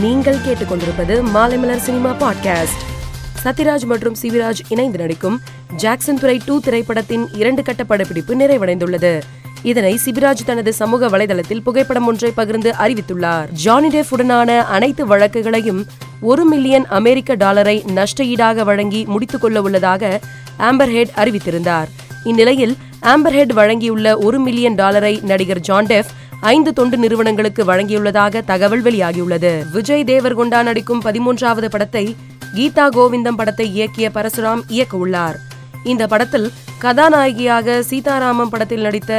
நீங்கள் கேட்டுக்கொண்டிருப்பது Maalaimalar cinema podcast. Sathyaraj மற்றும் சிவிராஜ் இணைந்து நடிக்கும் ஜாக்சன் துறை டூ திரைப்படத்தின் இரண்டு கட்ட படப்பிடிப்பு நிறைவடைந்துள்ளது. இதனை சிபிராஜ் தனது சமூக வலைதளத்தில் புகைப்படம் ஒன்றை பகிர்ந்து அறிவித்துள்ளார். ஜானி டெஃப் உடனான அனைத்து வழக்குகளையும் ஒரு மில்லியன் அமெரிக்க டாலரை நஷ்ட ஈடாக வழங்கி முடித்துக் கொள்ள உள்ளதாக ஆம்பர்ஹெட் அறிவித்திருந்தார். இந்நிலையில் ஆம்பர்ஹெட் வழங்கியுள்ள ஒரு மில்லியன் டாலரை நடிகர் ஜான் டெஃப் ஐந்து தொண்டு நிறுவனங்களுக்கு வழங்கியுள்ளதாக தகவல் வெளியாகியுள்ளது. விஜய் தேவர்கொண்டா நடிக்கும் பதிமூன்றாவது படத்தை கீதா கோவிந்தம் படத்தை இயக்கிய பரசுராம் இயக்க உள்ளார் இந்த படத்தில் கதாநாயகியாக சீதாராமம் படத்தில் நடித்த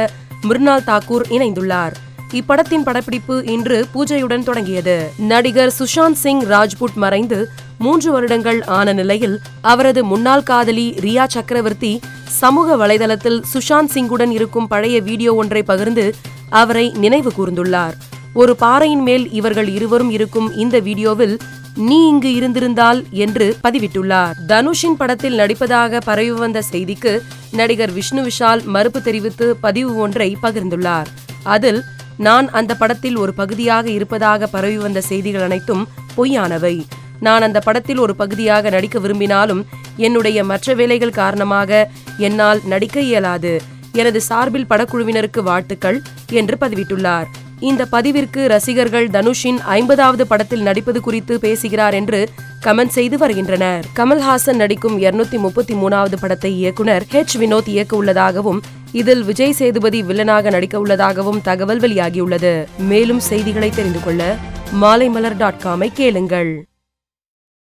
மிர்னால் தாக்கூர் இணைந்துள்ளார். இப்படத்தின் படப்பிடிப்பு இன்று பூஜையுடன் தொடங்கியது. நடிகர் சுஷாந்த் சிங் ராஜ்புட் மறைந்து மூன்று வருடங்கள் ஆன நிலையில் அவரது முன்னாள் காதலி ரியா சக்கரவர்த்தி சமூக வலைதளத்தில் சுஷாந்த் சிங்குடன் இருக்கும் பழைய வீடியோ ஒன்றை பகிர்ந்து அவரை நினைவு கூர்ந்துள்ளார். ஒரு பாறையின் மேல் இவர்கள் இருவரும் இருக்கும் இந்த வீடியோவில் நீ இங்கு இருந்திருந்தால் என்று பதிவிட்டுள்ளார். தனுஷின் படத்தில் நடிப்பதாக பரவி வந்த செய்திக்கு நடிகர் விஷ்ணு விஷால் மறுப்பு தெரிவித்து பதிவு ஒன்றை பகிர்ந்துள்ளார். அதில் நான் அந்த படத்தில் ஒரு பகுதியாக இருப்பதாக பரவி வந்த செய்திகள் அனைத்தும் பொய்யானவை. நான் அந்த படத்தில் ஒரு பகுதியாக நடிக்க விரும்பினாலும் என்னுடைய மற்ற வேலைகள் காரணமாக என்னால் நடிக்க இயலாது. எனது சார்பில் படக்குழுவினருக்கு வாழ்த்துக்கள் என்று பதிவிட்டுள்ளார். இந்த பதிவிற்கு ரசிகர்கள் தனுஷின் ஐம்பதாவது படத்தில் நடிப்பது குறித்து பேசுகிறார் என்று கமெண்ட் செய்து வருகின்றனர். கமல்ஹாசன் நடிக்கும் இருநூத்தி முப்பத்தி மூணாவது படத்தை இயக்குனர் ஹெச். வினோத் இயக்க உள்ளதாகவும் இதில் விஜய் சேதுபதி வில்லனாக நடிக்க உள்ளதாகவும் தகவல் வெளியாகியுள்ளது. மேலும் செய்திகளை தெரிந்து கொள்ள மாலைமலர் டாட் காமை கேளுங்கள்.